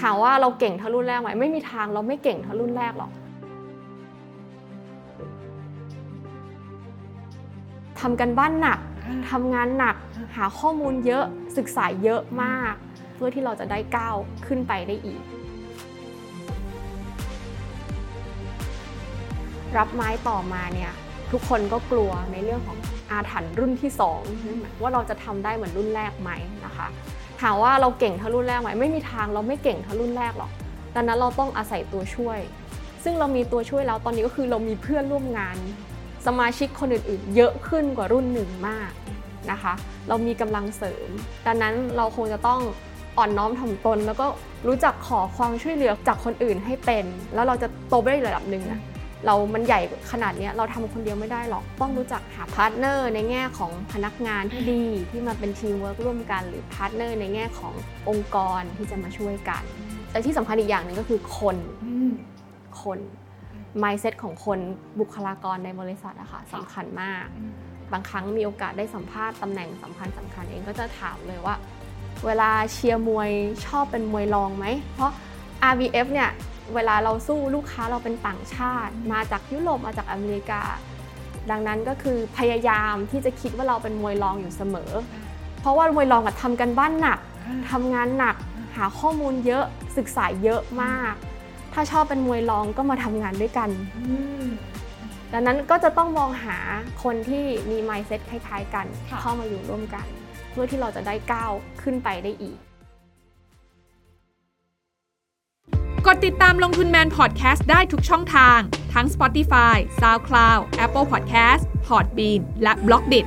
ถามว่าเราเก่งเท่ารุ่นแรกไหมไม่มีทางเราไม่เก่งเท่ารุ่นแรกหรอกทำกันบ้านหนักทำงานหนัก หาข้อมูลเยอะศึกษาเยอะมาก เพื่อที่เราจะได้ก้าวขึ้นไปได้อีก รับไม้ต่อมาเนี่ยทุกคนก็กลัวในเรื่องของอาถรรพ์รุ่นที่2ว่าเราจะทำได้เหมือนรุ่นแรกไหมนะคะ ถามว่าเราเก่งเท่ารุ่นแรกไหมไม่มีทางเราไม่เก่งเท่ารุ่นแรกหรอกดังนั้นเราต้องอาศัยตัวช่วย ซึ่งเรามีตัวช่วยแล้วตอนนี้ก็คือเรามีเพื่อนร่วมงาน สมาชิกคนอื่นๆ เยอะขึ้นกว่ารุ่นหนึ่งมากนะคะ เรามีกำลังเสริม ดังนั้นเราคงจะต้องอ่อนน้อมถ่อมตน แล้วก็รู้จักขอความช่วยเหลือจากคนอื่นให้เป็น แล้วเราจะโตไปได้ระดับหนึ่งอะ เรามันใหญ่ขนาดนี้เราทำคนเดียวไม่ได้หรอก ต้องรู้จักหา partner ในแง่ของพนักงานที่ดี ที่มาเป็นทีมเวิร์กร่วมกัน หรือ partner ในแง่ขององค์กรที่จะมาช่วยกัน แต่ที่สำคัญอีกอย่างหนึ่งก็คือคนคน mindset ของคนบุคลากรในบริษัทอะค่ะสำคัญมาก บางครั้งมีโอกาสได้สัมภาษณ์ตำแหน่งสำคัญสำคัญเองก็จะถามเลยว่า เวลาเชียร์มวยชอบเป็นมวยรองไหม เพราะ RBF เนี่ย เวลาเราสู้ลูกค้าเราเป็นต่างชาติ มาจากยุโรปมาจากอเมริกา ดังนั้นก็คือพยายามที่จะคิดว่าเราเป็นมวยรองอยู่เสมอ เพราะว่ามวยรองอะทำกันบ้านหนักทำงานหนัก หาข้อมูลเยอะศึกษาเยอะมาก ถ้าชอบเป็นมวยรองก็มาทำงานด้วยกันดังนั้นก็จะต้องมองหาคนที่มี mindset คล้าย ๆ กันค่ะเข้ามาอยู่ร่วมกัน เพื่อที่เราจะได้ก้าวขึ้นไปได้อีก กดติดตามลงทุนแมนพอดแคสต์ได้ทุกช่องทาง ทั้ง Spotify, SoundCloud, Apple Podcast, Podbean และ b l o k d i t